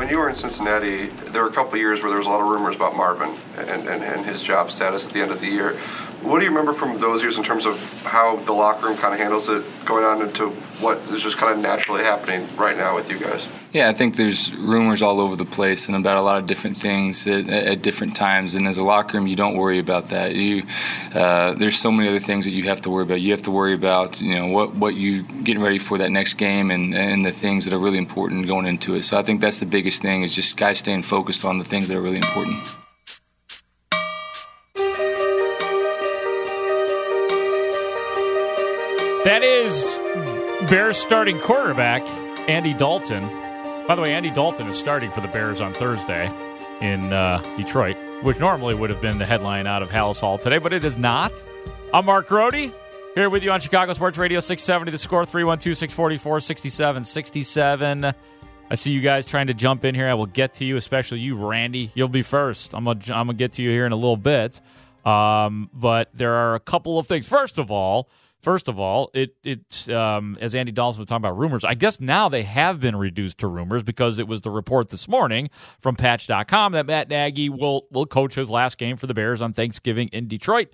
when you were in Cincinnati, there were a couple years where there was a lot of rumors about Marvin and, and, and his job status at the end of the year. What do you remember from those years in terms of how the locker room kind of handles it going on into what is just kind of naturally happening right now with you guys? Yeah, I think there's rumors all over the place and about a lot of different things at, at different times. And as a locker room, you don't worry about that. You, uh, there's so many other things that you have to worry about. You have to worry about, you know, what what you getting ready for that next game and and the things that are really important going into it. So I think that's the biggest thing is just guys staying focused on the things that are really important. That is Bears starting quarterback Andy Dalton. By the way, Andy Dalton is starting for the Bears on Thursday in uh, Detroit, which normally would have been the headline out of Halas Hall today, but it is not. I'm Mark Grote here with you on Chicago Sports Radio 670. The score 312 644 67 67. I see you guys trying to jump in here. I will get to you, especially you, Randy. You'll be first. I'm gonna, I'm gonna get to you here in a little bit. Um, but there are a couple of things. First of all, First of all, it it um, as Andy Dalton was talking about rumors. I guess now they have been reduced to rumors because it was the report this morning from Patch.com that Matt Nagy will will coach his last game for the Bears on Thanksgiving in Detroit.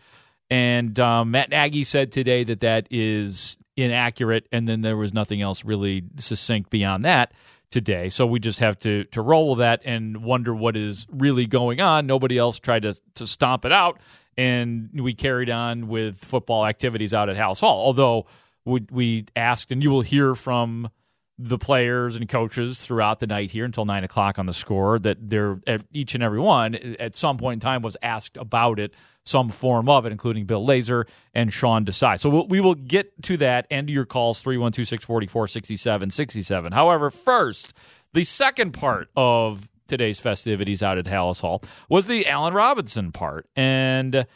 And um, Matt Nagy said today that that is inaccurate, and then there was nothing else really succinct beyond that today. So we just have to to roll with that and wonder what is really going on. Nobody else tried to to stomp it out and we carried on with football activities out at Halas Hall. Although we, we asked, and you will hear from the players and coaches throughout the night here until nine o'clock on the score that they're each and every one at some point in time was asked about it, some form of it, including Bill Lazor and Sean Desai. So we'll, we will get to that and your calls 312 644 6767. However, first, the second part of today's festivities out at Halas Hall was the Allen Robinson part. And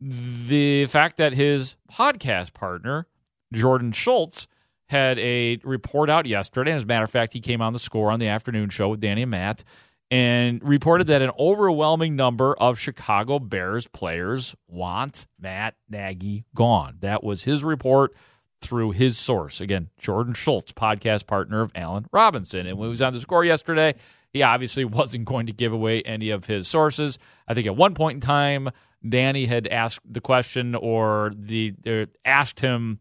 the fact that his podcast partner, Jordan Schultz, had a report out yesterday. And as a matter of fact, he came on the score on the afternoon show with Danny and Matt and reported that an overwhelming number of Chicago Bears players want Matt Nagy gone. That was his report through his source. Again, Jordan Schultz, podcast partner of Allen Robinson. And when he was on the score yesterday, he obviously wasn't going to give away any of his sources. I think at one point in time, Danny had asked the question or the asked him,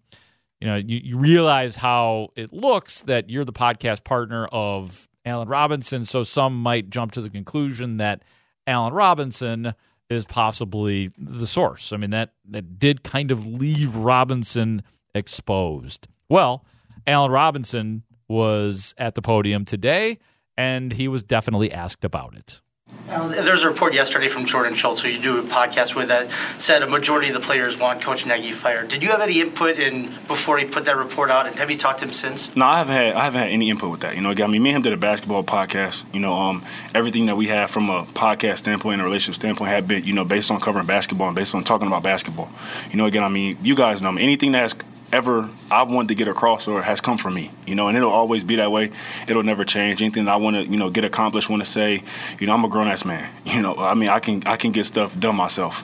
you know, you, you realize how it looks that you're the podcast partner of Allen Robinson, so some might jump to the conclusion that Allen Robinson is possibly the source. I mean that that did kind of leave Robinson exposed. Well, Allen Robinson was at the podium today and he was definitely asked about it. there's a report yesterday from Jordan Schultz, who you do a podcast with, that said a majority of the players want Coach Nagy fired. Did you have any input in before he put that report out, and have you talked to him since? No, I haven't had I haven't had any input with that. You know, I mean, me and him did a basketball podcast. You know, um, everything that we have from a podcast standpoint and a relationship standpoint had been, you know, based on covering basketball and based on talking about basketball. You know, again, I mean, you guys know me. Anything that's ever I wanted to get across or has come from me, you know, and it'll always be that way. It'll never change. Anything I want to, you know, get accomplished, want to say, you know, I'm a grown ass man. You know, I mean, I can I can get stuff done myself.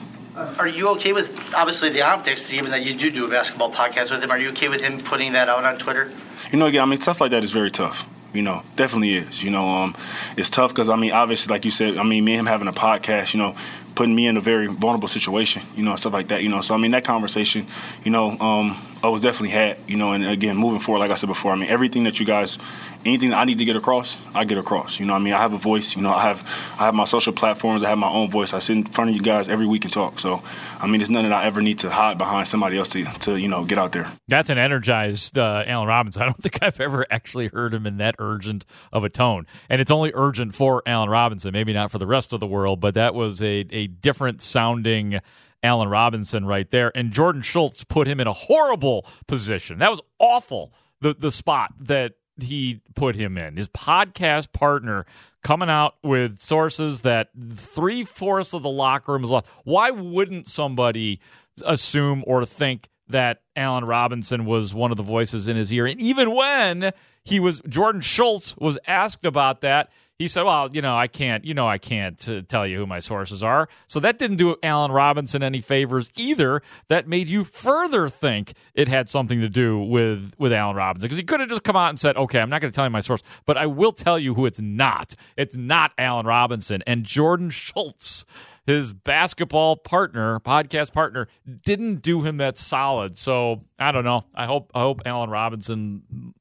Are you okay with obviously the optics, even that you do do a basketball podcast with him? Are you okay with him putting that out on Twitter? You know, again, I mean, stuff like that is very tough. You know, definitely is. You know, um, it's tough because I mean, obviously, like you said, I mean, me and him having a podcast, you know, putting me in a very vulnerable situation, you know, stuff like that. You know, so I mean, that conversation, you know, um, I was definitely had, you know, and again, moving forward, like I said before, I mean, everything that you guys, anything I need to get across, I get across. You know, I mean, I have a voice. You know, I have, I have my social platforms. I have my own voice. I sit in front of you guys every week and talk. So, I mean, it's nothing that I ever need to hide behind somebody else to, to you know, get out there. That's an energized uh, Allen Robinson. I don't think I've ever actually heard him in that urgent of a tone, and it's only urgent for Allen Robinson, maybe not for the rest of the world. But that was a a different sounding Allen Robinson right there. And Jordan Schultz put him in a horrible position. That was awful, the, the spot that he put him in. His podcast partner coming out with sources that three fourths of the locker room is lost. Why wouldn't somebody assume or think that Allen Robinson was one of the voices in his ear? And even when he was Jordan Schultz was asked about that, he said, "Well, you know, I can't, you know, I can't uh, tell you who my sources are." So that didn't do Allen Robinson any favors either. That made you further think it had something to do with with Allen Robinson because he could have just come out and said, "Okay, I'm not going to tell you my source, but I will tell you who it's not. It's not Allen Robinson and Jordan Schultz." His basketball partner, podcast partner, didn't do him that solid. So I don't know. I hope I hope Allen Robinson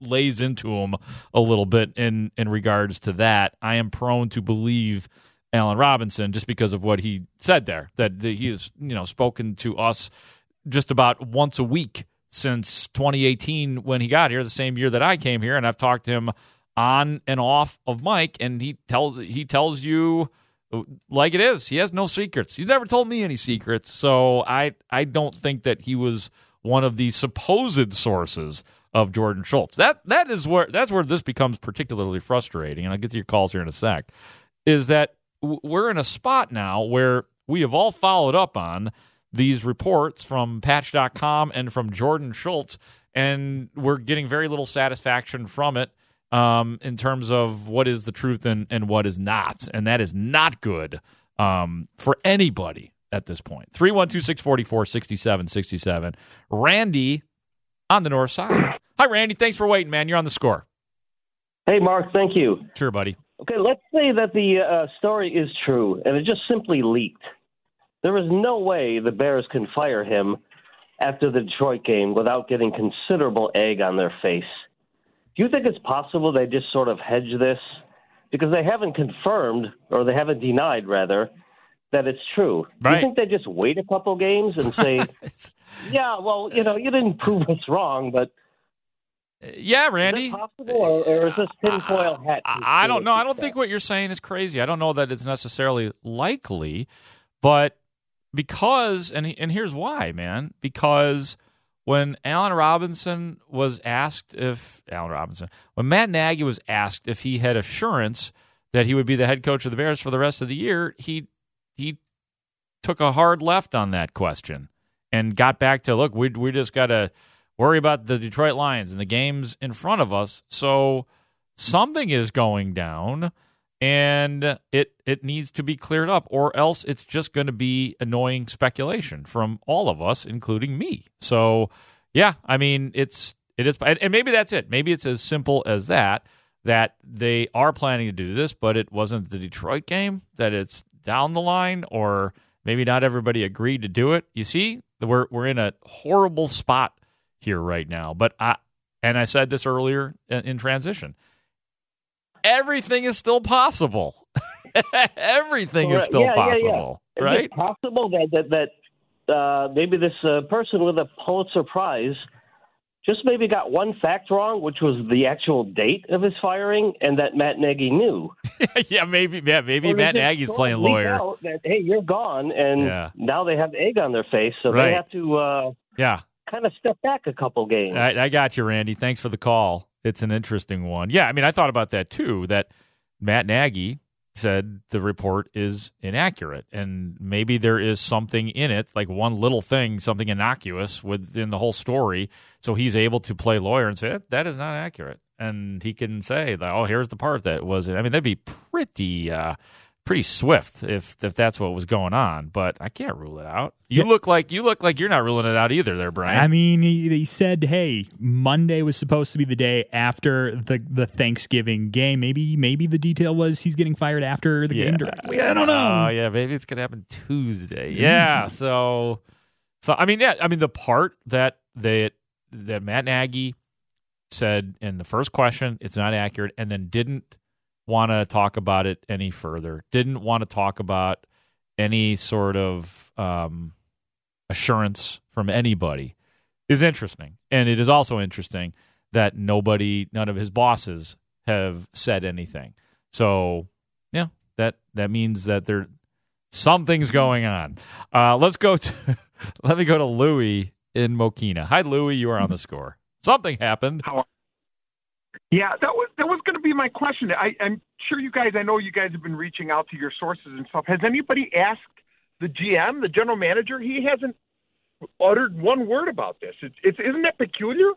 lays into him a little bit in in regards to that. I am prone to believe Allen Robinson just because of what he said there that he has you know spoken to us just about once a week since 2018 when he got here, the same year that I came here, and I've talked to him on and off of Mike, and he tells he tells you like it is. He has no secrets. He's never told me any secrets, so I I don't think that he was one of the supposed sources of Jordan Schultz. That that is where that's where this becomes particularly frustrating. And I'll get to your calls here in a sec. Is that we're in a spot now where we have all followed up on these reports from Patch.com and from Jordan Schultz, and we're getting very little satisfaction from it um, in terms of what is the truth and, and what is not. And that is not good um, for anybody at this point. 312 644 6767. Randy on the north side. Hi, Randy. Thanks for waiting, man. You're on the score. Hey, Mark. Thank you. Sure, buddy. Okay, let's say that the uh, story is true and it just simply leaked. There is no way the Bears can fire him after the Detroit game without getting considerable egg on their face. Do you think it's possible they just sort of hedge this? Because they haven't confirmed, or they haven't denied, rather, that it's true. Right. Do you think they just wait a couple games and say, yeah, well, you know, you didn't prove us wrong, but. Uh, yeah, Randy. Is possible, or, or, is this uh, tinfoil hat? I, I don't know. I don't think what you're saying is crazy. I don't know that it's necessarily likely, but because and and here's why, man. Because when Allen Robinson was asked if Allen Robinson, when Matt Nagy was asked if he had assurance that he would be the head coach of the Bears for the rest of the year, he he took a hard left on that question and got back to look, we we just got to worry about the Detroit Lions and the games in front of us. So something is going down and it it needs to be cleared up or else it's just going to be annoying speculation from all of us including me. So yeah, I mean it's it is and maybe that's it. Maybe it's as simple as that that they are planning to do this but it wasn't the Detroit game that it's down the line or maybe not everybody agreed to do it. You see, we're we're in a horrible spot here right now. But I and I said this earlier in, in transition. Everything is still possible. Everything is still yeah, possible, yeah, yeah. right? Is it possible that that, that uh, maybe this uh, person with a Pulitzer Prize just maybe got one fact wrong, which was the actual date of his firing, and that Matt Nagy knew. yeah, maybe. Yeah, maybe Matt Nagy's playing lawyer. That, hey, you're gone, and yeah. now they have egg on their face, so right. they have to. Uh, yeah. Kind of step back a couple games. I, I got you, Randy. Thanks for the call. It's an interesting one. Yeah, I mean, I thought about that too. That Matt Nagy said the report is inaccurate. And maybe there is something in it like one little thing something innocuous within the whole story. So he's able to play lawyer and say that, that is not accurate. And he can say oh here's the part that was i mean that'd be pretty uh, pretty swift if if that's what was going on but i can't rule it out. You yeah. look like you look like you're not ruling it out either there brian. I mean he, he, said hey monday was supposed to be the day after the the thanksgiving game. Maybe maybe the detail was he's getting fired after the yeah. game directly i don't know. Oh yeah maybe it's gonna happen tuesday. Yeah so so i mean yeah i mean the part that that that matt nagy said in the first question it's not accurate and then didn't want to talk about it any further. Didn't want to talk about any sort of um, assurance from anybody is interesting. And it is also interesting that nobody, none of his bosses have said anything. So, yeah, that that means that there something's going on. Uh, let's go to let me go to Louie in Mokena. Hi, Louie. You are on the score. Something happened. How, yeah, that was that was going to be my question. I, I'm sure you guys. I know you guys have been reaching out to your sources and stuff. Has anybody asked the GM, the general manager? He hasn't uttered one word about this. It's, it's isn't that peculiar?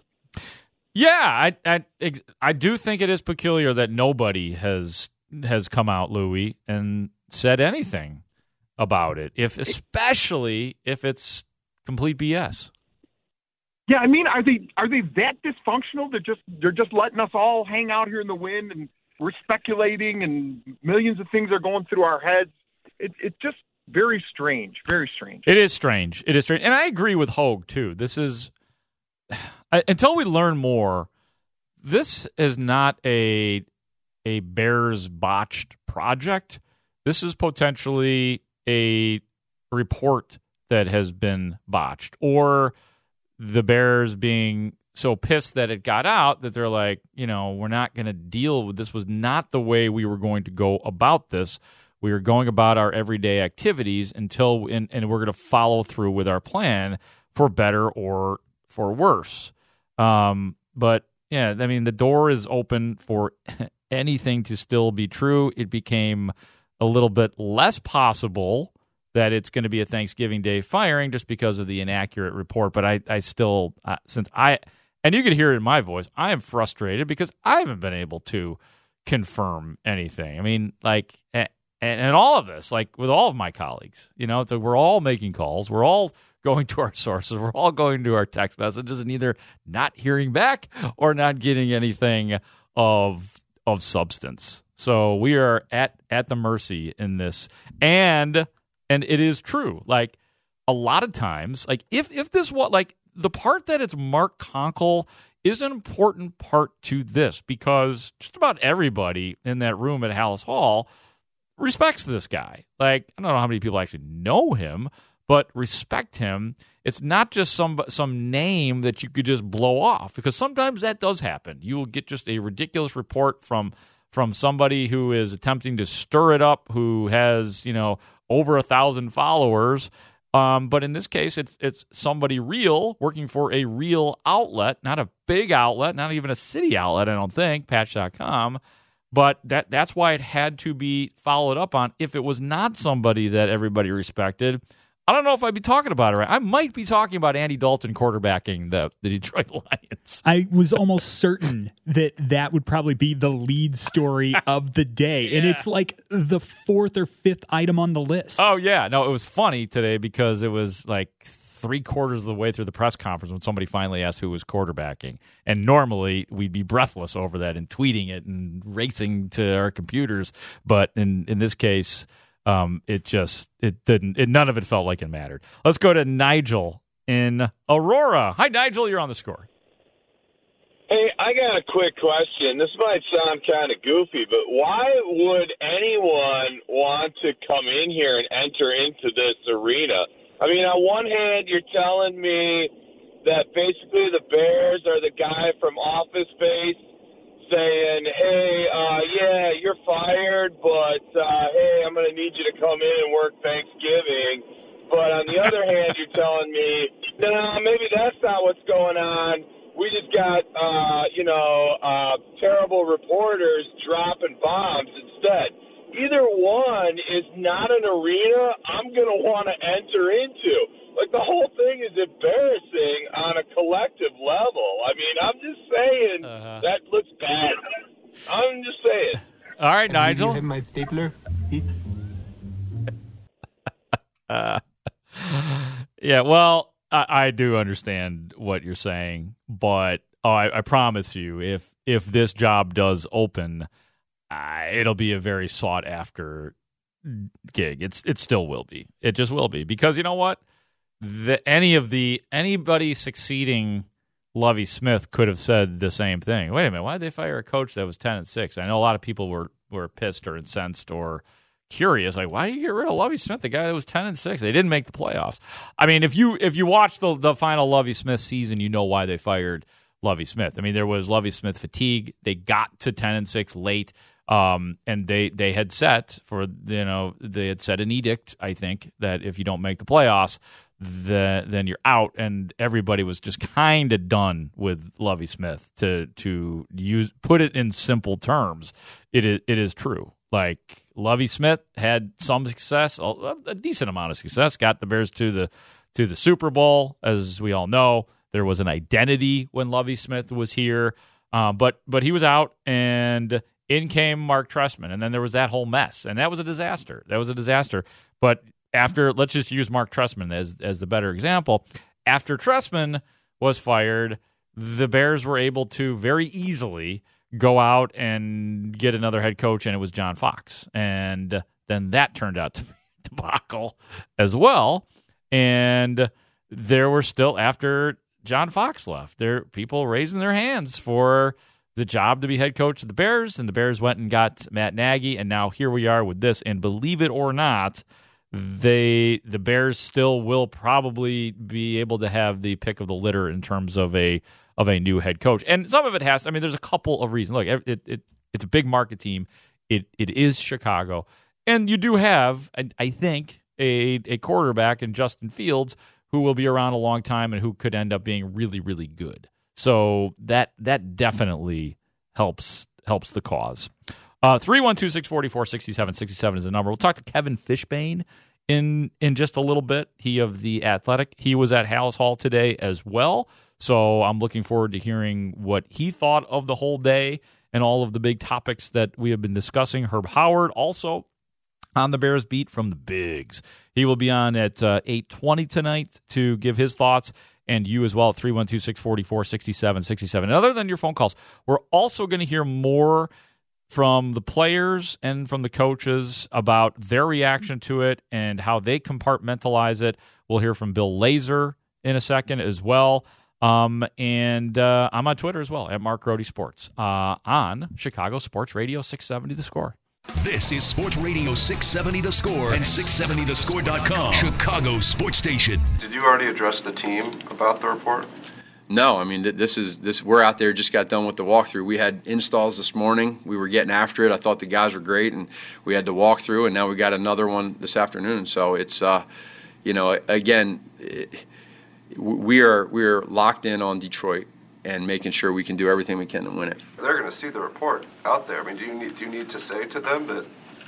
Yeah, I, I I do think it is peculiar that nobody has has come out, Louis, and said anything about it. If especially if it's complete BS. Yeah, I mean, are they are they that dysfunctional? They're just they're just letting us all hang out here in the wind, and we're speculating, and millions of things are going through our heads. It, it's just very strange, very strange. It is strange. It is strange, and I agree with Hoge too. This is until we learn more. This is not a a Bears botched project. This is potentially a report that has been botched, or the Bears being so pissed that it got out that they're like, you know, we're not going to deal with this. Was not the way we were going to go about this. We are going about our everyday activities until, and, and we're going to follow through with our plan for better or for worse. Um, but yeah, I mean, the door is open for anything to still be true. It became a little bit less possible that it's going to be a Thanksgiving Day firing just because of the inaccurate report. But I, I still, uh, since I, and you can hear it in my voice, I am frustrated because I haven't been able to confirm anything. I mean, like, and, and all of this, like with all of my colleagues, you know, it's like we're all making calls, we're all going to our sources, we're all going to our text messages, and either not hearing back or not getting anything of of substance. So we are at at the mercy in this, and and it is true. Like a lot of times, like if if this what like the part that it's Mark Konkol is an important part to this because just about everybody in that room at Halas Hall respects this guy. Like I don't know how many people actually know him, but respect him. It's not just some some name that you could just blow off because sometimes that does happen. You will get just a ridiculous report from from somebody who is attempting to stir it up, who has you know over a thousand followers. Um, but in this case, it's it's somebody real working for a real outlet, not a big outlet, not even a city outlet. I don't think Patch.com. But that that's why it had to be followed up on. If it was not somebody that everybody respected, I don't know if I'd be talking about it. Right. I might be talking about Andy Dalton quarterbacking the, the Detroit Lions. I was almost certain that that would probably be the lead story of the day. Yeah. And it's like the fourth or fifth item on the list. Oh, yeah. No, it was funny today because it was like three quarters of the way through the press conference when somebody finally asked who was quarterbacking. And normally we'd be breathless over that and tweeting it and racing to our computers. But in, in this case, um, it just it didn't. It, none of it felt like it mattered. Let's go to Nigel in Aurora. Hi, Nigel. You're on the score. Hey, I got a quick question. This might sound kind of goofy, but why would anyone want to come in here and enter into this arena? I mean, on one hand, you're telling me that basically the Bears are the guy from Office Space saying, "Hey, uh, yeah, you're fired, but uh, hey, I'm going to need you to come in and work Thanksgiving." But on the other hand, you're telling me, "No, maybe that's not what's going on." We just got, uh, you know, uh, terrible reporters dropping bombs instead. Either one is not an arena I'm going to want to enter into like the whole thing is embarrassing on a collective level. I mean, I'm just saying uh-huh. that looks bad. I'm just saying. All right, Nigel. I have my stapler. uh, yeah, well, I, I, do understand what you're saying, but oh, I, I promise you, if if this job does open, uh, it'll be a very sought after gig. It's it still will be. It just will be because you know what the, any of the anybody succeeding Lovie Smith could have said the same thing. Wait a minute, why did they fire a coach that was ten and six? I know a lot of people were were pissed or incensed or curious, like why do you get rid of Lovie Smith, the guy that was ten and six? They didn't make the playoffs. I mean, if you if you watch the the final Lovie Smith season, you know why they fired Lovie Smith. I mean, there was Lovie Smith fatigue. They got to ten and six late. Um, and they they had set for you know they had set an edict I think that if you don't make the playoffs the, then you're out. And everybody was just kind of done with Lovie Smith. To to use put it in simple terms, it is it is true. Like Lovie Smith had some success, a, a decent amount of success, got the Bears to the to the Super Bowl, as we all know. There was an identity when Lovie Smith was here. Uh, but but he was out, and in came Mark Trestman, and then there was that whole mess, and that was a disaster. That was a disaster. But after, let's just use Mark Trestman as as the better example. After Trestman was fired, the Bears were able to very easily go out and get another head coach, and it was John Fox, and then that turned out to be debacle as well. And there were still after John Fox left, there people raising their hands for the job to be head coach of the Bears, and the Bears went and got Matt Nagy, and now here we are with this. And believe it or not, they the Bears still will probably be able to have the pick of the litter in terms of a of a new head coach. And some of it has. I mean, there's a couple of reasons. Look, it, it it's a big market team. It it is Chicago, and you do have, I, think, a a quarterback in Justin Fields who will be around a long time and who could end up being really really good. So that that definitely helps helps the cause. Uh, 312-644-6767 is the number. We'll talk to Kevin Fishbain in in just a little bit. He of the Athletic. He was at Halas Hall today as well. So I'm looking forward to hearing what he thought of the whole day and all of the big topics that we have been discussing. Herb Howard also on the Bears beat from the Bigs. He will be on at uh, 8:20 tonight to give his thoughts and you as well at 312-644-6767. And other than your phone calls, we're also going to hear more from the players and from the coaches about their reaction to it and how they compartmentalize it. We'll hear from Bill Lazor in a second as well. Um, and uh, I'm on Twitter as well at Mark Grote Sports uh, on Chicago Sports Radio 670 The Score. This is Sports Radio 670 The Score and 670thescore.com, Chicago Sports Station. Did you already address the team about the report? No, I mean this is this. We're out there. Just got done with the walkthrough. We had installs this morning. We were getting after it. I thought the guys were great, and we had to walk through, and now we got another one this afternoon. So it's, uh, you know, again, it, we are we are locked in on Detroit and making sure we can do everything we can to win it. They're going to see the report out there. I mean, do you need do you need to say to them that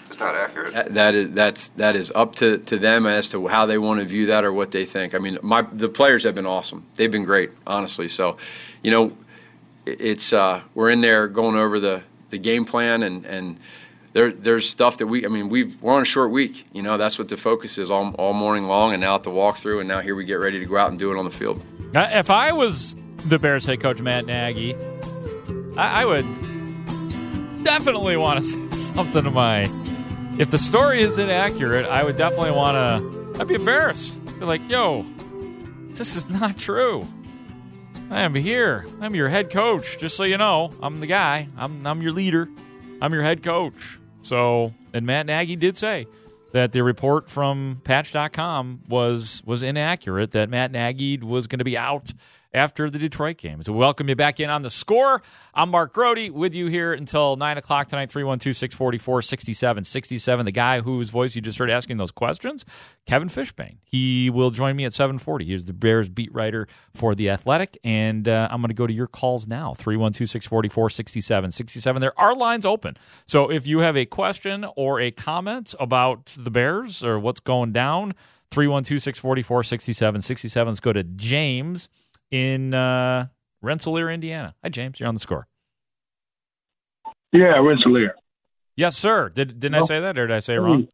it's not accurate? That, that is that's that is up to, to them as to how they want to view that or what they think. I mean, my the players have been awesome. They've been great, honestly. So, you know, it's uh, we're in there going over the, the game plan and and there there's stuff that we I mean we we're on a short week. You know, that's what the focus is all all morning long, and now at the walkthrough, and now here we get ready to go out and do it on the field. If I was the Bears head coach Matt Nagy, I, I would definitely want to say something to my. If the story is inaccurate, I would definitely want to. I'd be embarrassed. Be like, yo, this is not true. I am here. I'm your head coach. Just so you know, I'm the guy. I'm I'm your leader. I'm your head coach. So, and Matt Nagy did say that the report from Patch.com was was inaccurate. That Matt Nagy was going to be out after the Detroit game. So, welcome you back in on the score. I'm Mark Grote with you here until 9 o'clock tonight, 312 644 6767. The guy whose voice you just heard asking those questions, Kevin Fishbain. He will join me at 740. He's the Bears beat writer for The Athletic. And uh, I'm going to go to your calls now, 312 644 6767. There are lines open. So, if you have a question or a comment about the Bears or what's going down, 312 644 6767. Let's go to James in uh, Rensselaer, Indiana. Hi, James. You're on the score. Yeah, Rensselaer. Yes, sir. Did didn't I say that, or did I say it wrong?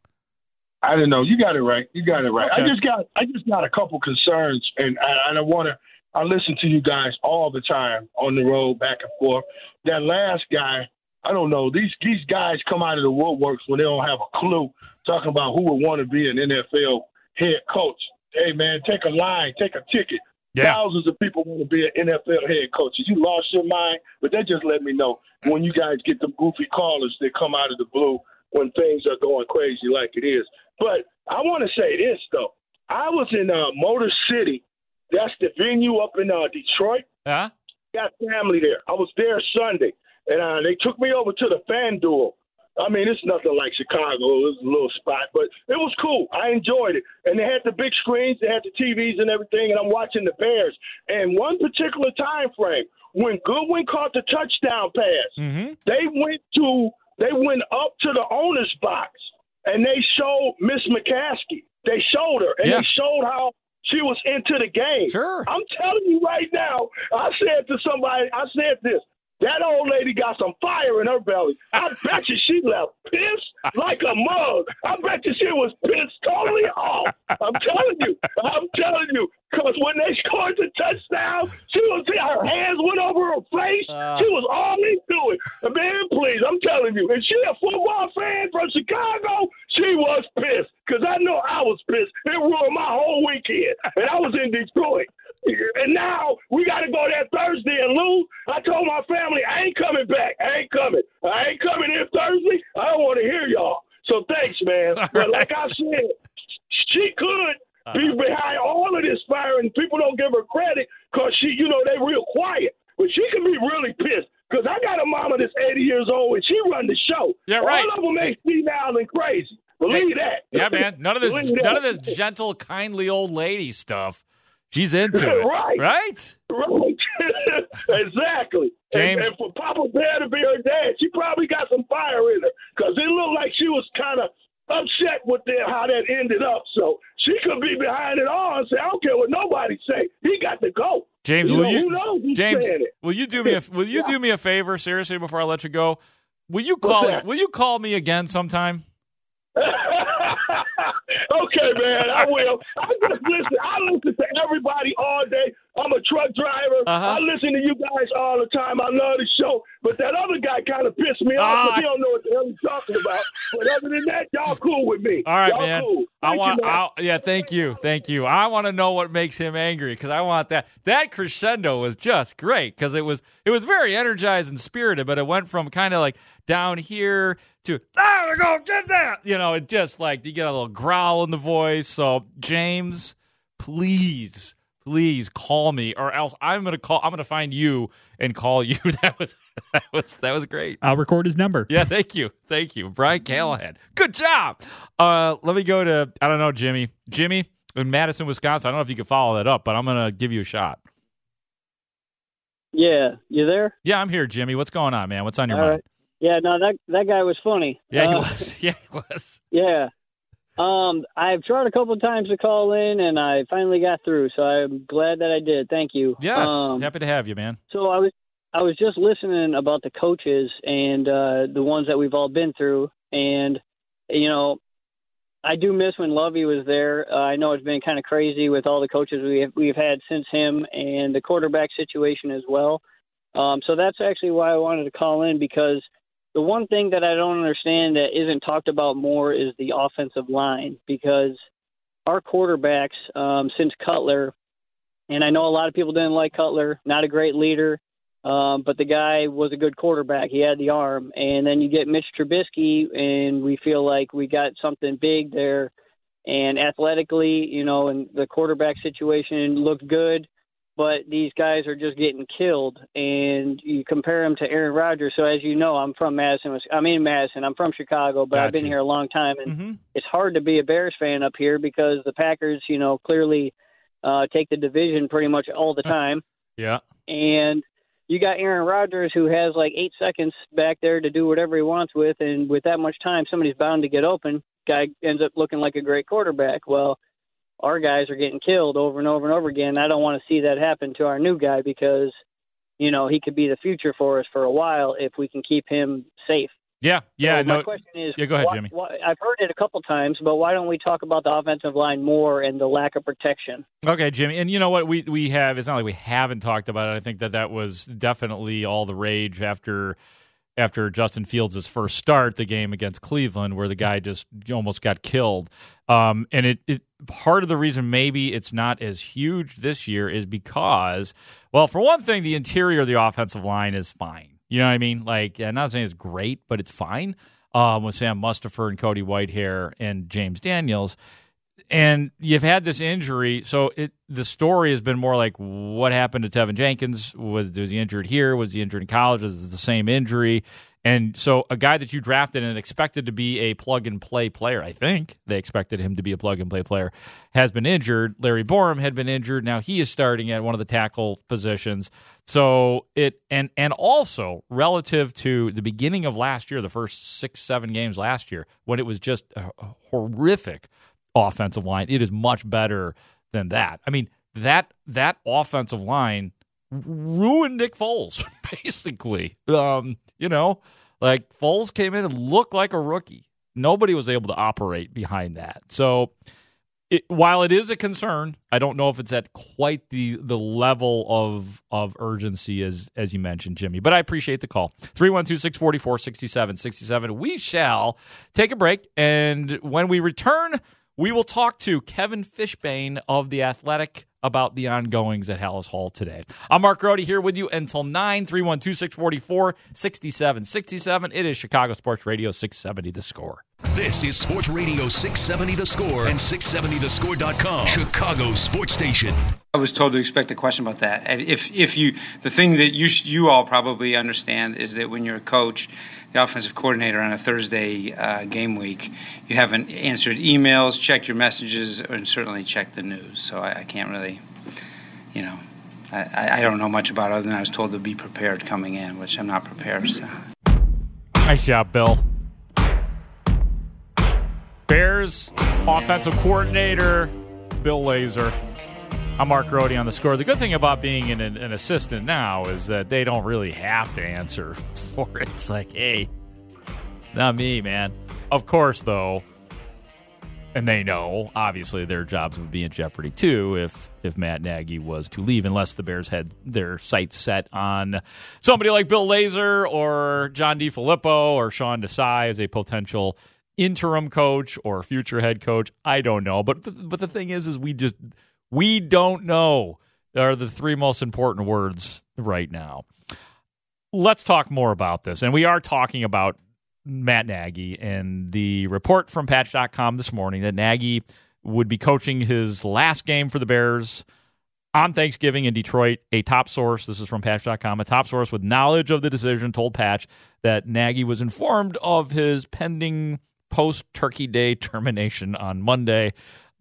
I don't know. You got it right. You got it right. Okay. I just got I just got a couple concerns, and I, and I want to. I listen to you guys all the time on the road, back and forth. That last guy, I don't know. These these guys come out of the woodworks when they don't have a clue, talking about who would want to be an NFL head coach. Hey man, take a line, take a ticket. Yeah. Thousands of people want to be an NFL head coach. You lost your mind, but that just let me know when you guys get them goofy callers that come out of the blue when things are going crazy like it is. But I want to say this though. I was in uh, Motor City. That's the venue up in uh, Detroit. Yeah. Got family there. I was there Sunday, and uh, they took me over to the Fan Duel. I mean, it's nothing like Chicago. It was a little spot, but it was cool. I enjoyed it. And they had the big screens, they had the TVs and everything, and I'm watching the Bears. And one particular time frame, when Goodwin caught the touchdown pass, Mm-hmm. they went to they went up to the owner's box and they showed Miss McCaskey. They showed her and Yeah. they showed how she was into the game. Sure. I'm telling you right now, I said to somebody, I said this. That old lady got some fire in her belly. I bet you she left pissed like a mug. I bet you she was pissed totally off. I'm telling you. I'm telling you. Because when they scored the touchdown, she was her hands went over her face. Uh. she was all into it. Man, please, I'm telling you. Is she a football fan from Chicago? She was pissed. Because I know I was pissed. It ruined my whole weekend. And I was in Detroit. And now we got to go there Thursday and Lou, I told my family I ain't coming back. I ain't coming. I ain't coming in Thursday. I don't want to hear y'all. So thanks, man. But like I said, she could uh-huh. be behind all of this fire, and people don't give her credit because she, you know, they real quiet. But she can be really pissed because I got a mama that's 80 years old and she run the show. Yeah, right. All of them me now and crazy. Believe that. Yeah, man. None of this, Believe that. none of this gentle, kindly old lady stuff. She's into it, Right. Right? Right. exactly. James- And, and for Papa Bear to be her dad, she probably got some fire in her because it looked like she was kind of upset with how that ended up. So she could be behind it all and say, I don't care what nobody say. He got to go. James, You will know, you? who knows James, will you do me a Will you do me a favor, seriously, before I let you go? Will you call? Will you call me again sometime? okay, man, I will. I just listen. I listen to everybody all day. I'm a truck driver. Uh-huh. I listen to you guys all the time. I love the show. But that other guy kind of pissed me off Ah. because he don't know what the hell he's talking about. But other than that, y'all cool with me. All right, y'all man. Cool. I want. You, yeah, thank you, thank you. I want to know what makes him angry because I want that. That crescendo was just great because it was it was very energized and spirited, but it went from kind of like down here to ah, go get that. You know, it just like you get a little growl in the voice. So James, please. Please call me, or else I'm gonna call. I'm gonna find you and call you. That was that was that was great. I'll record his number. Yeah, thank you. Thank you. Brian Callahan. Good job. Uh, let me go to, I don't know, Jimmy. Jimmy in Madison, Wisconsin. I don't know if you can follow that up, but I'm going to give you a shot. Yeah, you there? Yeah, I'm here, Jimmy. What's going on, man? What's on your All mind? right. Yeah, no, that that guy was funny. Yeah, he Uh, was. Yeah, he was. Yeah. Um, I've tried a couple of times to call in, and I finally got through. So I'm glad that I did. Thank you. Yes. Um, Happy to have you, man. so I was I was just listening about the coaches and uh, the ones that we've all been through, and you know, I do miss when Lovie was there. Uh, I know it's been kind of crazy with all the coaches we have, we've had since him and the quarterback situation as well. Um, so that's actually why I wanted to call in because the one thing that I don't understand that isn't talked about more is the offensive line because our quarterbacks um, since Cutler, and I know a lot of people didn't like Cutler, not a great leader, um, but the guy was a good quarterback. He had the arm, and then you get Mitch Trubisky, and we feel like we got something big there. And athletically, you know, and the quarterback situation looked good but these guys are just getting killed. And you compare them to Aaron Rodgers. So as you know, I'm from Madison. I'm in Madison. I'm from Chicago, but I've been here a long time, and Mhm. it's hard to be a Bears fan up here because the Packers, you know, clearly uh, take the division pretty much all the time. Yeah. and you got Aaron Rodgers who has like eight seconds back there to do whatever he wants with, and with that much time, somebody's bound to get open. Guy ends up looking like a great quarterback. Well, our guys are getting killed over and over and over again. I don't want to see that happen to our new guy because, you know, he could be the future for us for a while if we can keep him safe. Yeah. Yeah. So my question is, Yeah, go ahead, why- Jimmy. why- I've heard it a couple times, but why don't we talk about the offensive line more and the lack of protection? Okay, Jimmy, and you know what we we have? It's not like we haven't talked about it. I think that that was definitely all the rage after after Justin Fields' first start, the game against Cleveland, where the guy just almost got killed. Um, and it, it part of the reason maybe it's not as huge this year is because, well, for one thing, the interior of the offensive line is fine. You know what I mean? Like, I'm not saying it's great, but it's fine. Um, with Sam Mustipher and Cody Whitehair and James Daniels and you've had this injury, so it the story has been more like what happened to Teven Jenkins? Was was he injured here? Was he injured in college? Is it the same injury? And so a guy that you drafted and expected to be a plug and play player, I think they expected him to be a plug and play player, has been injured. Larry Borom had been injured. Now he is starting at one of the tackle positions. So it and and also relative to the beginning of last year, the first six seven games last year, when it was just horrific offensive line. It is much better than that. I mean, that that offensive line ruined Nick Foles, basically. Um, you know, like Foles came in and looked like a rookie. Nobody was able to operate behind that. So it, while it is a concern, I don't know if it's at quite the the level of of urgency as as you mentioned, Jimmy. But I appreciate the call. 312-644-6767. We shall take a break, and when we return, we will talk to Kevin Fishbain of The Athletic about the ongoings at Halas Hall today. I'm Mark Grote here with you until 9 312 644 6767. It is Chicago Sports Radio 670 The Score. This is Sports Radio 670 The Score and 670thescore.com, Chicago Sports Station. I was told to expect a question about that. If if you the thing that you you all probably understand is that when you're a coach, the offensive coordinator on a Thursday uh, game week, you haven't answered emails, checked your messages, and certainly checked the news. So I, I can't really, you know, I, I don't know much about it other than I was told to be prepared coming in, which I'm not prepared. So. Nice job, Bill. Bears offensive coordinator Bill Lazor. I'm Mark Grote on the score. The good thing about being an, an, assistant now is that they don't really have to answer for it. It's like, hey, not me, man. Of course, though, and they know obviously their jobs would be in jeopardy too if if Matt Nagy was to leave, unless the Bears had their sights set on somebody like Bill Lazor or John DeFilippo or Sean Desai as a potential interim coach or future head coach. I don't know, but the, but the thing is, is we just we don't know are the three most important words right now. Let's talk more about this, and we are talking about Matt Nagy and the report from Patch.com this morning that Nagy would be coaching his last game for the Bears on Thanksgiving in Detroit. A top source, this is from Patch.com, a top source with knowledge of the decision told Patch that Nagy was informed of his pending post Turkey Day termination on Monday.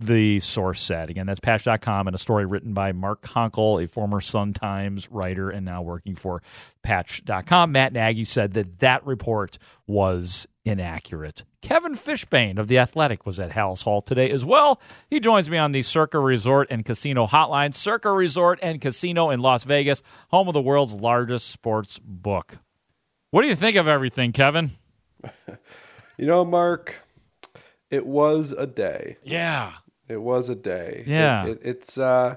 The source said. Again, that's Patch.com and a story written by Mark Konkol, a former Sun Times writer and now working for Patch.com. Matt Nagy said that that report was inaccurate. Kevin Fishbain of The Athletic was at Halas Hall today as well. He joins me on the Circa Resort and Casino hotline. Circa Resort and Casino in Las Vegas, home of the world's largest sports book. What do you think of everything, Kevin? You know, Mark, it was a day. Yeah. It was a day. Yeah. It, it, it's, uh,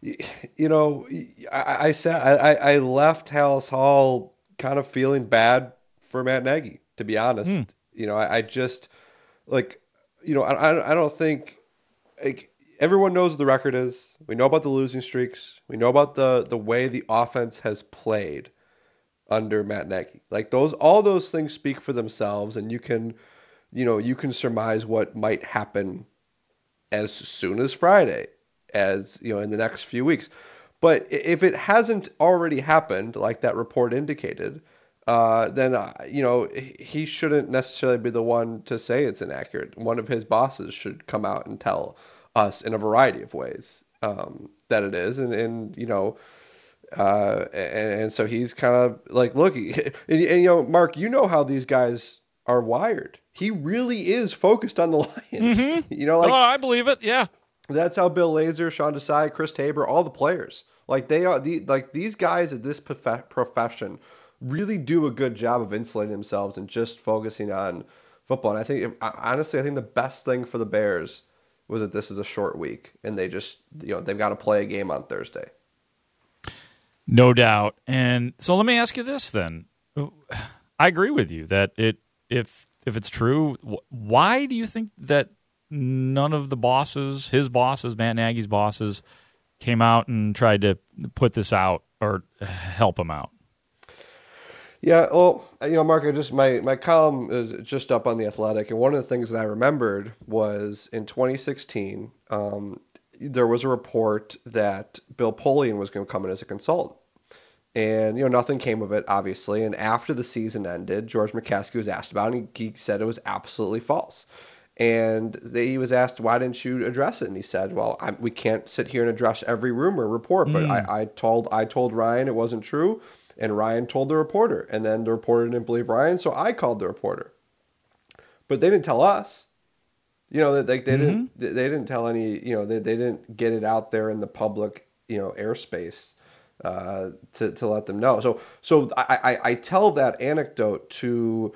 you know, I, I said I, I left Halas Hall kind of feeling bad for Matt Nagy, to be honest. Mm. You know, I, I, just like, you know, I, I don't think like everyone knows what the record is. We know about the losing streaks. We know about the the way the offense has played under Matt Nagy. Like those, all those things speak for themselves, and you can, you know, you can surmise what might happen as soon as Friday, as you know, in the next few weeks. But if it hasn't already happened, like that report indicated, uh, then uh, you know he shouldn't necessarily be the one to say it's inaccurate. One of his bosses should come out and tell us in a variety of ways um, that it is, and and you know uh, and, and, so he's kind of like, look, and, and, you know, Mark, you know how these guys are wired. He really is focused on the Lions. Mm-hmm. You know, like oh, I believe it. Yeah, that's how Bill Lazor, Sean Desai, Chris Tabor, all the players, like they are the like these guys at this prof- profession really do a good job of insulating themselves and just focusing on football. And I think, honestly, I think the best thing for the Bears was that this is a short week and they just, you know, they've got to play a game on Thursday. No doubt. And so let me ask you this then. I agree with you that it if if it's true, why do you think that none of the bosses, his bosses, Matt Nagy's bosses, came out and tried to put this out or help him out? Yeah, well, you know, Mark, I just my my column is just up on the Athletic, and one of the things that I remembered was in 2016, um, there was a report that Bill Polian was going to come in as a consultant. And, you know, nothing came of it, obviously. And after the season ended, George McCaskey was asked about it, and he, said it was absolutely false. And they, he was asked, why didn't you address it? And he said, well, I, we can't sit here and address every rumor report, but mm. I, I, told I told Ryan it wasn't true, and Ryan told the reporter. And then the reporter didn't believe Ryan, so I called the reporter. But they didn't tell us. You know, they, they mm-hmm. didn't they didn't tell any, you know, they, they didn't get it out there in the public, you know, airspace uh, to to let them know. So so I, I, I tell that anecdote to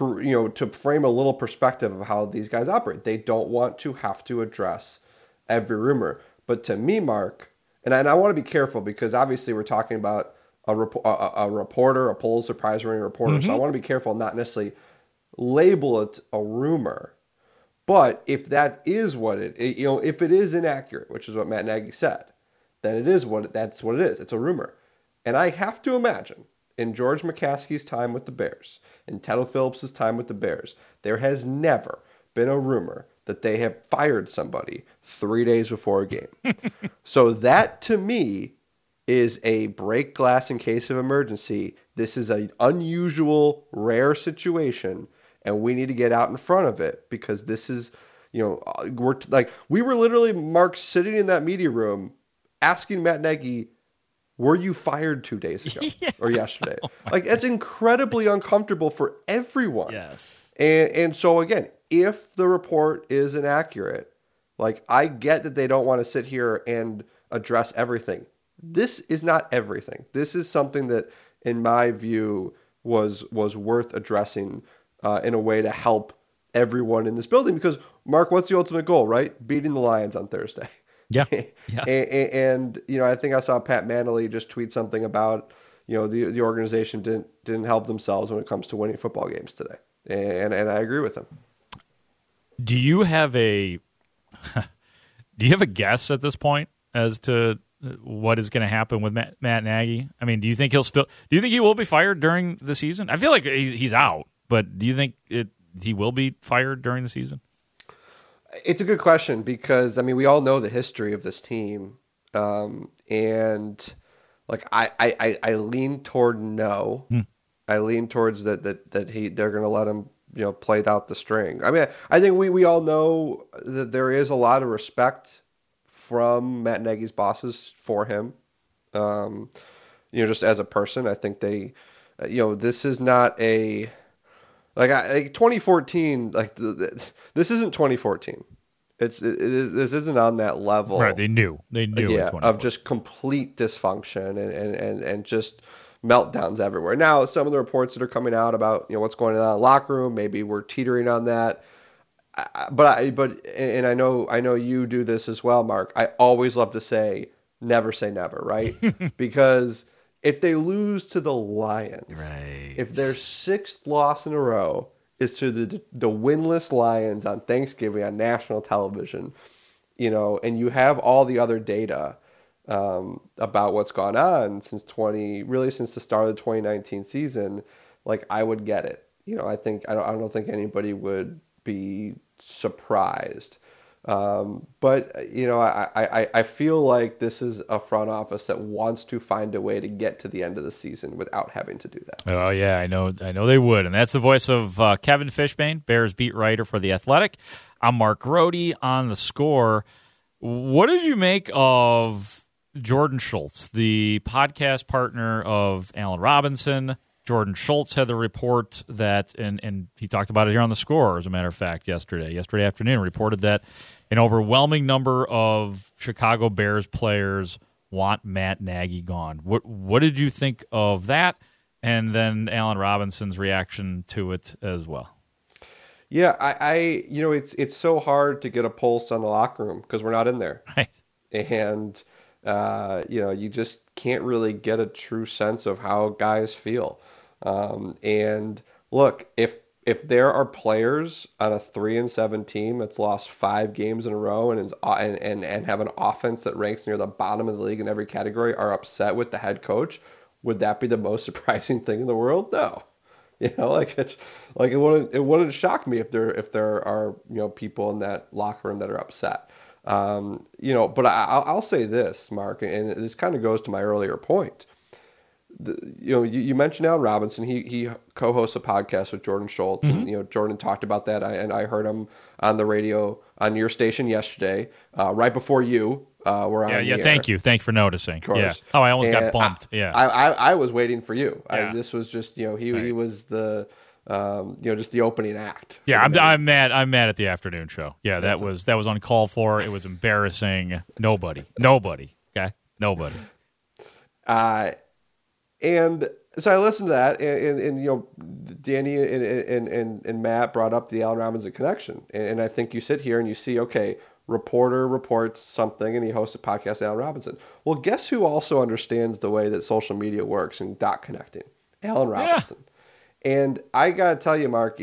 you know to frame a little perspective of how these guys operate. They don't want to have to address every rumor. But to me, Mark, and I, and I want to be careful because obviously we're talking about a, rep- a, a reporter, a Pulitzer Prize winning reporter. So I want to be careful, not necessarily label it a rumor. But if that is what it, it- you know, if it is inaccurate, which is what Matt Nagy said, then it is what that's what it is. It's a rumor, and I have to imagine in George McCaskey's time with the Bears, in Ted Phillips' time with the Bears, there has never been a rumor that they have fired somebody three days before a game. so that to me is a break glass in case of emergency. This is an unusual, rare situation, and we need to get out in front of it because this is, you know, we're like we were literally Mark sitting in that media room asking Matt Nagy, "Were you fired two days ago or yesterday?" Oh like that's incredibly uncomfortable for everyone. Yes. And and so again, if the report is inaccurate, like I get that they don't want to sit here and address everything. This is not everything. This is something that, in my view, was was worth addressing uh, in a way to help everyone in this building. Because Mark, what's the ultimate goal, right? Beating the Lions on Thursday. Yeah. yeah. and, and, you know, I think I saw Pat Manley just tweet something about you know the the organization didn't didn't help themselves when it comes to winning football games today, and and I agree with him. Do you have a do you have a guess at this point as to what is going to happen with Matt, Matt Nagy? I mean, do you think he'll still? Do you think he will be fired during the season? I feel like he's out, but do you think it he will be fired during the season? It's a good question because I mean we all know the history of this team, um, and like I, I, I, lean toward no. I lean towards that that that he they're going to let him you know play out the string. I mean I think we we all know that there is a lot of respect from Matt Nagy's bosses for him. Um, you know just as a person, I think they, you know this is not a like, I, like 2014 like the, the, this isn't 2014 it's it is this isn't on that level. Right, they knew. They knew yeah of just complete dysfunction and, and and and just meltdowns everywhere. Now some of the reports that are coming out about you know what's going on in the locker room maybe we're teetering on that. I- but I but and I know I know you do this as well Mark. I always love to say never say never right? Because if they lose to the Lions right if their sixth loss in a row is to the the winless Lions on Thanksgiving on national television, you know, and you have all the other data um, about what's gone on since 20, really since the start of the 2019 season, like I would get it. You know, I think I don't, I don't think anybody would be surprised. Um, but you know, I, I, I feel like this is a front office that wants to find a way to get to the end of the season without having to do that. Oh yeah, I know. I know they would, and that's the voice of uh, Kevin Fishbain, Bears beat writer for the Athletic. I'm Mark Grote on the score. What did you make of Jordan Schultz, the podcast partner of Allen Robinson? Jordan Schultz had the report that, and, and he talked about it here on the score, as a matter of fact, yesterday. Yesterday afternoon, reported that an overwhelming number of Chicago Bears players want Matt Nagy gone. What what did you think of that? And then Allen Robinson's reaction to it as well. Yeah, I, I you know it's it's so hard to get a pulse on the locker room because we're not in there, right? And uh, you know you just can't really get a true sense of how guys feel. Um, and look, if if there are players on a three and seven team that's lost five games in a row and is and, and and have an offense that ranks near the bottom of the league in every category are upset with the head coach, would that be the most surprising thing in the world? No. You know, like it's like it wouldn't it wouldn't shock me if there if there are you know people in that locker room that are upset. Um, you know, but I, I'll, I'll say this, Mark, and this kind of goes to my earlier point. The, you know, you, you mentioned Al Robinson. He he co-hosts a podcast with Jordan Schultz, and you know Jordan talked about that. I, and I heard him on the radio on your station yesterday, uh, right before you uh, were on. Yeah, yeah. air. Thank you, thank you for noticing. Of course. Yeah. Oh, I almost got bumped. I, yeah. I, I, I was waiting for you. Yeah. I, this was just, you know, he, he was the, um, you know, just the opening act. Yeah, I'm, I'm mad. I'm mad at the afternoon show. Yeah, that was that was uncalled for. It was embarrassing. Nobody, nobody. Okay, nobody. Uh, and so I listened to that, and, and, and you know, Danny and, and, and, and Matt brought up the Allen Robinson connection. And, and I think you sit here and you see, okay, reporter reports something and he hosts a podcast, Allen Robinson. Well, guess who also understands the way that social media works and dot connecting? Allen Robinson. And I got to tell you, Mark,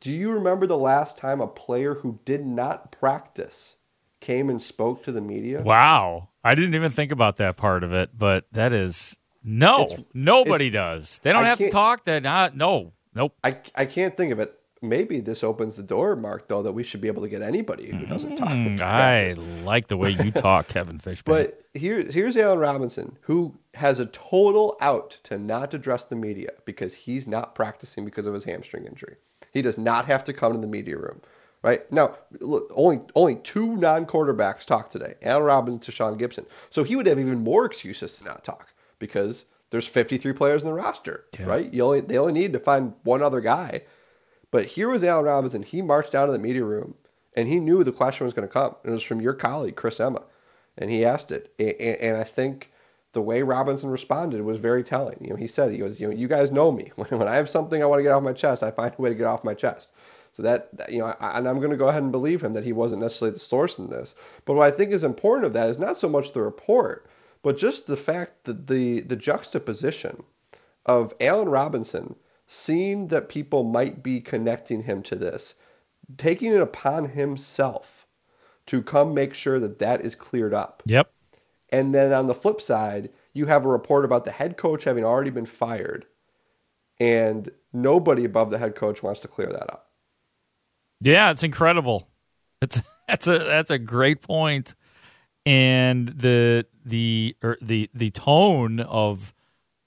do you remember the last time a player who did not practice came and spoke to the media? Wow. I didn't even think about that part of it, but that is no, it's, nobody it's, does. They don't I have to talk. That not no, nope. I I can't think of it. Maybe this opens the door, Mark, though, that we should be able to get anybody who doesn't talk. Mm, I like the way you talk, Kevin Fishbain. But here, here's Allen Robinson, who has a total out to not address the media because he's not practicing because of his hamstring injury. He does not have to come to the media room. Right now, look, only only two non-quarterbacks talk today: Allen Robinson, Tashaun Gipson. So he would have even more excuses to not talk because there's 53 players in the roster, yeah. right? You only they only need to find one other guy. But here was Allen Robinson. He marched down to the media room and he knew the question was going to come. It was from your colleague Chris Emma, and he asked it. And, and I think the way Robinson responded was very telling. You know, he said, he goes, you know, you guys know me. When, when I have something I want to get off my chest, I find a way to get off my chest. So that, that you know, I, and I'm going to go ahead and believe him that he wasn't necessarily the source in this. But what I think is important of that is not so much the report, but just the fact that the the juxtaposition of Allen Robinson seeing that people might be connecting him to this, taking it upon himself to come make sure that that is cleared up. Yep. And then on the flip side, you have a report about the head coach having already been fired, and nobody above the head coach wants to clear that up. Yeah, it's incredible. It's that's a that's a great point, and the the er, the the tone of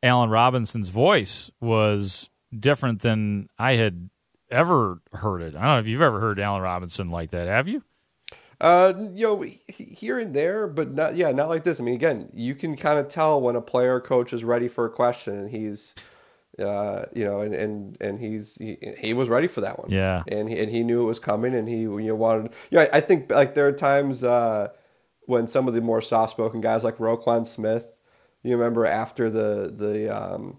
Allen Robinson's voice was different than I had ever heard it. I don't know if you've ever heard Allen Robinson like that. Have you? Uh, you know, here and there, but not yeah, not like this. I mean, again, you can kind of tell when a player coach is ready for a question and he's uh, you know, and and and he's he, he was ready for that one. Yeah. And he and he knew it was coming, and he you know wanted. Yeah, you know, I, I think like there are times uh, when some of the more soft-spoken guys like Roquan Smith, you remember after the the um,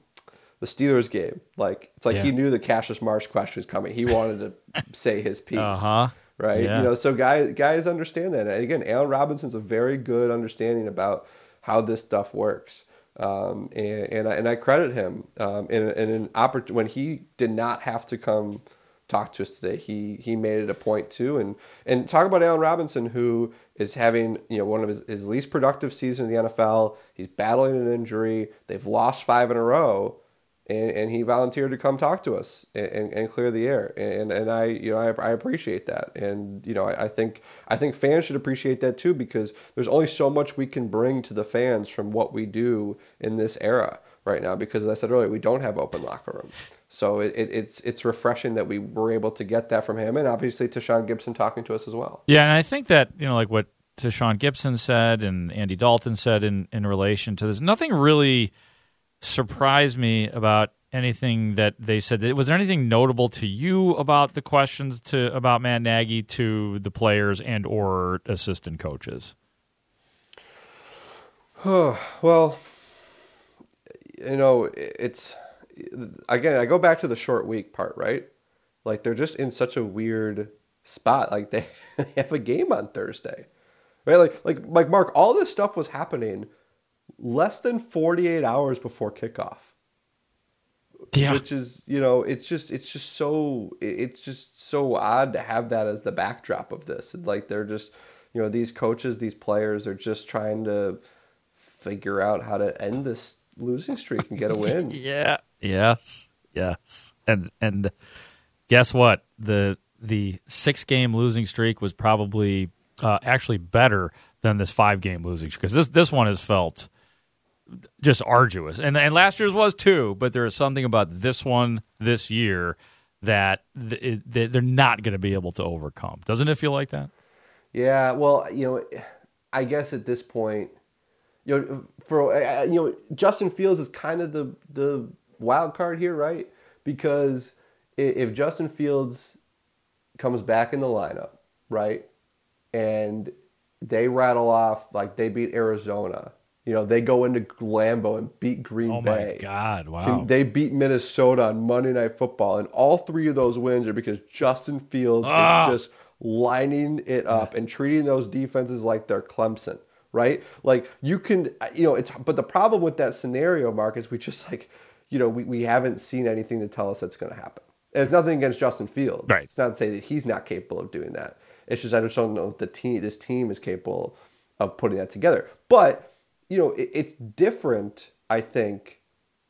the Steelers game, like it's like yeah. he knew the Cassius Marsh question was coming. He wanted to say his piece. Uh huh right? Yeah. You know, so guys guys understand that. And again, Allen Robinson's a very good understanding about how this stuff works. Um, and, and I, and I credit him. Um, in, in an oppor- when he did not have to come talk to us today, he he made it a point to. And and talk about Allen Robinson, who is having you know one of his, his least productive seasons in the NFL. He's battling an injury. They've lost five in a row and, and he volunteered to come talk to us and, and, clear the air. And and I you know I, I appreciate that. And you know I, I, think I think fans should appreciate that too because there's only so much we can bring to the fans from what we do in this era right now. Because as I said earlier, we don't have open locker rooms. So it, it, it's it's refreshing that we were able to get that from him, and obviously Tashaun Gipson talking to us as well. Yeah, and I think that you know like what Tashaun Gipson said and Andy Dalton said in in relation to this, nothing really surprised me about anything that they said. Was there anything notable to you about the questions to about Matt Nagy to the players and or assistant coaches? well, you know, it's again. I go back to the short week part, right? Like they're just in such a weird spot. Like they, they have a game on Thursday, right? Like like like Mark, all this stuff was happening less than 48 hours before kickoff. Yeah. Which is, you know, it's just it's just so it's just so odd to have that as the backdrop of this. Like they're just, you know, these coaches, these players are just trying to figure out how to end this losing streak and get a win. yeah. Yes. Yes. And and guess what? The the six game losing streak was probably uh, actually better than this five game losing streak because this this one has felt just arduous. And and last year's was too, but there is something about this one this year that th- they're not going to be able to overcome. Doesn't it feel like that? Yeah. Well, you know, I guess at this point, you know, for uh, uh, you know, Justin Fields is kind of the the wild card here, right? Because if Justin Fields comes back in the lineup, right, and they rattle off like they beat Arizona You know, they go into Lambeau and beat Green Oh Bay. Oh my God! Wow. They beat Minnesota on Monday Night Football, and all three of those wins are because Justin Fields Ah. is just lining it up and treating those defenses like they're Clemson, right? Like you can, you know, it's. But the problem with that scenario, Mark, is we just like, you know, we, we haven't seen anything to tell us that's going to happen. And it's nothing against Justin Fields. Right. It's not to say that he's not capable of doing that. It's just I just don't know if the team, this team, is capable of putting that together. But you know, it, it's different. I think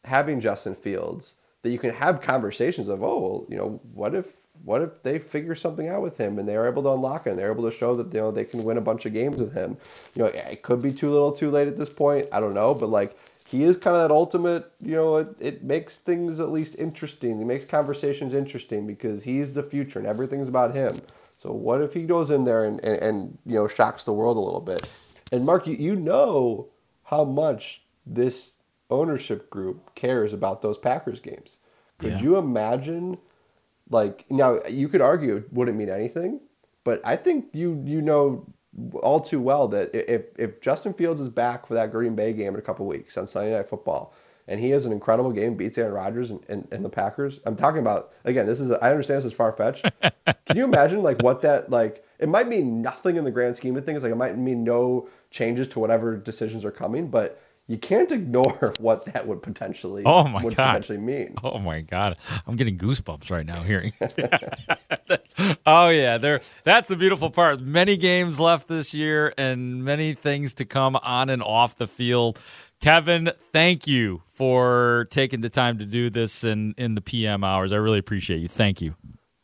having Justin Fields that you can have conversations of, oh, you know, what if what if they figure something out with him and they're able to unlock him? they're able to show that you know they can win a bunch of games with him. You know, it could be too little, too late at this point. I don't know, but like he is kind of that ultimate. You know, it, it makes things at least interesting. He makes conversations interesting because he's the future and everything's about him. So what if he goes in there and, and, and you know shocks the world a little bit? And Mark, you, you know how much this ownership group cares about those Packers games. Could Yeah. you imagine, like, now you could argue it wouldn't mean anything, but I think you you know all too well that if if Justin Fields is back for that Green Bay game in a couple weeks on Sunday Night Football, and he has an incredible game, beats Aaron Rodgers and, and, and the Packers. I'm talking about again. This is I understand this is far fetched. Can you imagine like what that like? It might mean nothing in the grand scheme of things. Like it might mean no changes to whatever decisions are coming, but you can't ignore what that would potentially Oh my would god! potentially mean. Oh my god! I'm getting goosebumps right now hearing. oh yeah, there. That's the beautiful part. Many games left this year, and many things to come on and off the field. Kevin, thank you for taking the time to do this in in the PM hours. I really appreciate you. Thank you.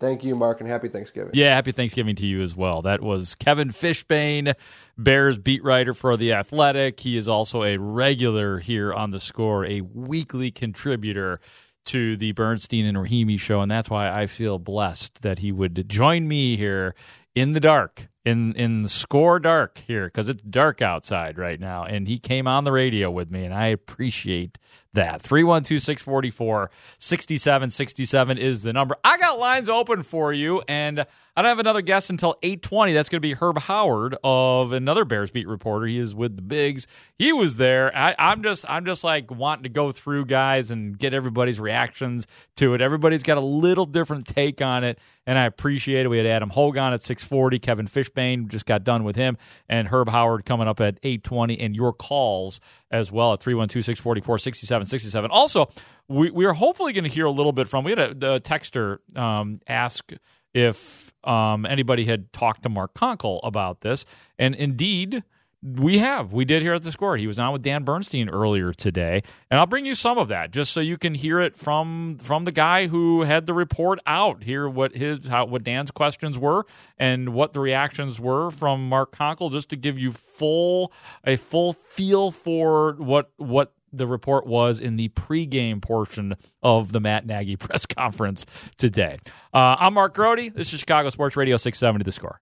Thank you, Mark, and happy Thanksgiving. Yeah, happy Thanksgiving to you as well. That was Kevin Fishbain, Bears beat writer for The Athletic. He is also a regular here on the score, a weekly contributor to the Bernstein and Rahimi show. And that's why I feel blessed that he would join me here in the dark, in, in score dark here, because it's dark outside right now. And he came on the radio with me, and I appreciate that. 312 644 6767 is the number. I got lines open for you, and I don't have another guest until 820. That's going to be Herb Howard of another Bears beat reporter. He is with the Bigs. He was there. I, I'm just I'm just like wanting to go through guys and get everybody's reactions to it. Everybody's got a little different take on it, and I appreciate it. We had Adam Hoge at 640, Kevin Fishbain just got done with him, and Herb Howard coming up at 820, and your calls as well at 312 644 6767. Also, we, we are hopefully going to hear a little bit from, we had a, the texter um, ask if um, anybody had talked to Mark Konkol about this, and indeed, we have. We did hear at the score. He was on with Dan Bernstein earlier today, and I'll bring you some of that just so you can hear it from from the guy who had the report out. Hear what his how what Dan's questions were and what the reactions were from Mark Konkol, just to give you full a full feel for what what the report was in the pregame portion of the Matt Nagy press conference today. Uh, I'm Mark Grote. This is Chicago Sports Radio 670 The Score.